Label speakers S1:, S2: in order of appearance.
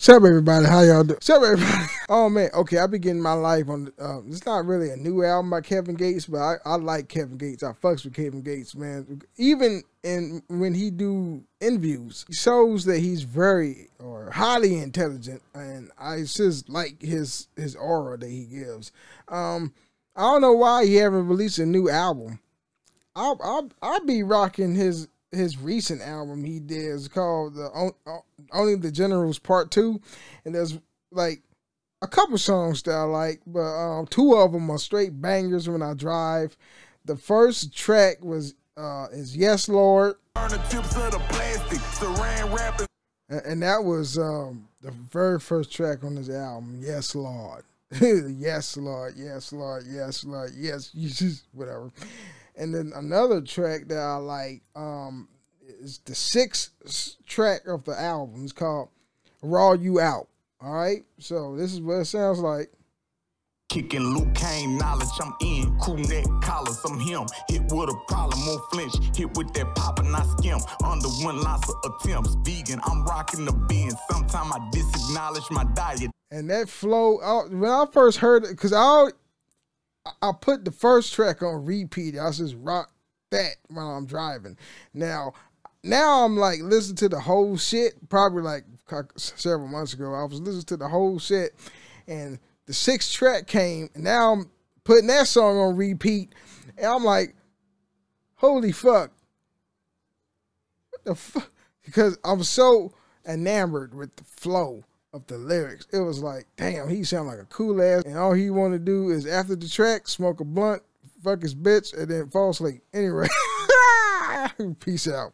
S1: What's up, everybody? How y'all doing? What's up, everybody? Oh man, okay. I be getting my life on. Um, it's not really a new album by Kevin Gates, but I, I like Kevin Gates. I fucks with Kevin Gates, man. Even in when he do interviews, he shows that he's very or highly intelligent, and I just like his his aura that he gives. Um, I don't know why he haven't released a new album. I'll I'll, I'll be rocking his his recent album he did. is called the Only the Generals Part Two, and there's like a couple songs that I like, but um, two of them are straight bangers when I drive. The first track was uh, is Yes Lord, and, and that was um, the very first track on this album. Yes Lord, yes Lord, yes Lord, yes Lord, yes, you just whatever. And then another track that I like um, is the sixth track of the album. It's called "Raw You Out." All right, so this is what it sounds like.
S2: Kicking Luke Kane knowledge, I'm in. Crew neck collars, I'm him. Hit with a problem, won't flinch. Hit with that pop and I skim. Under one lots of attempts. Vegan, I'm rocking the bin. Sometimes I disacknowledge my diet.
S1: And that flow, I, when I first heard it, because I, I put the first track on repeat. I just rock that while I'm driving. Now, now I'm like listening to the whole shit. Probably like several months ago, I was listening to the whole shit, and the sixth track came. And now I'm putting that song on repeat, and I'm like, holy fuck, what the fuck? Because I'm so enamored with the flow of the lyrics. It was like, damn, he sound like a cool ass, and all he want to do is after the track, smoke a blunt, fuck his bitch, and then fall asleep. Anyway, peace out.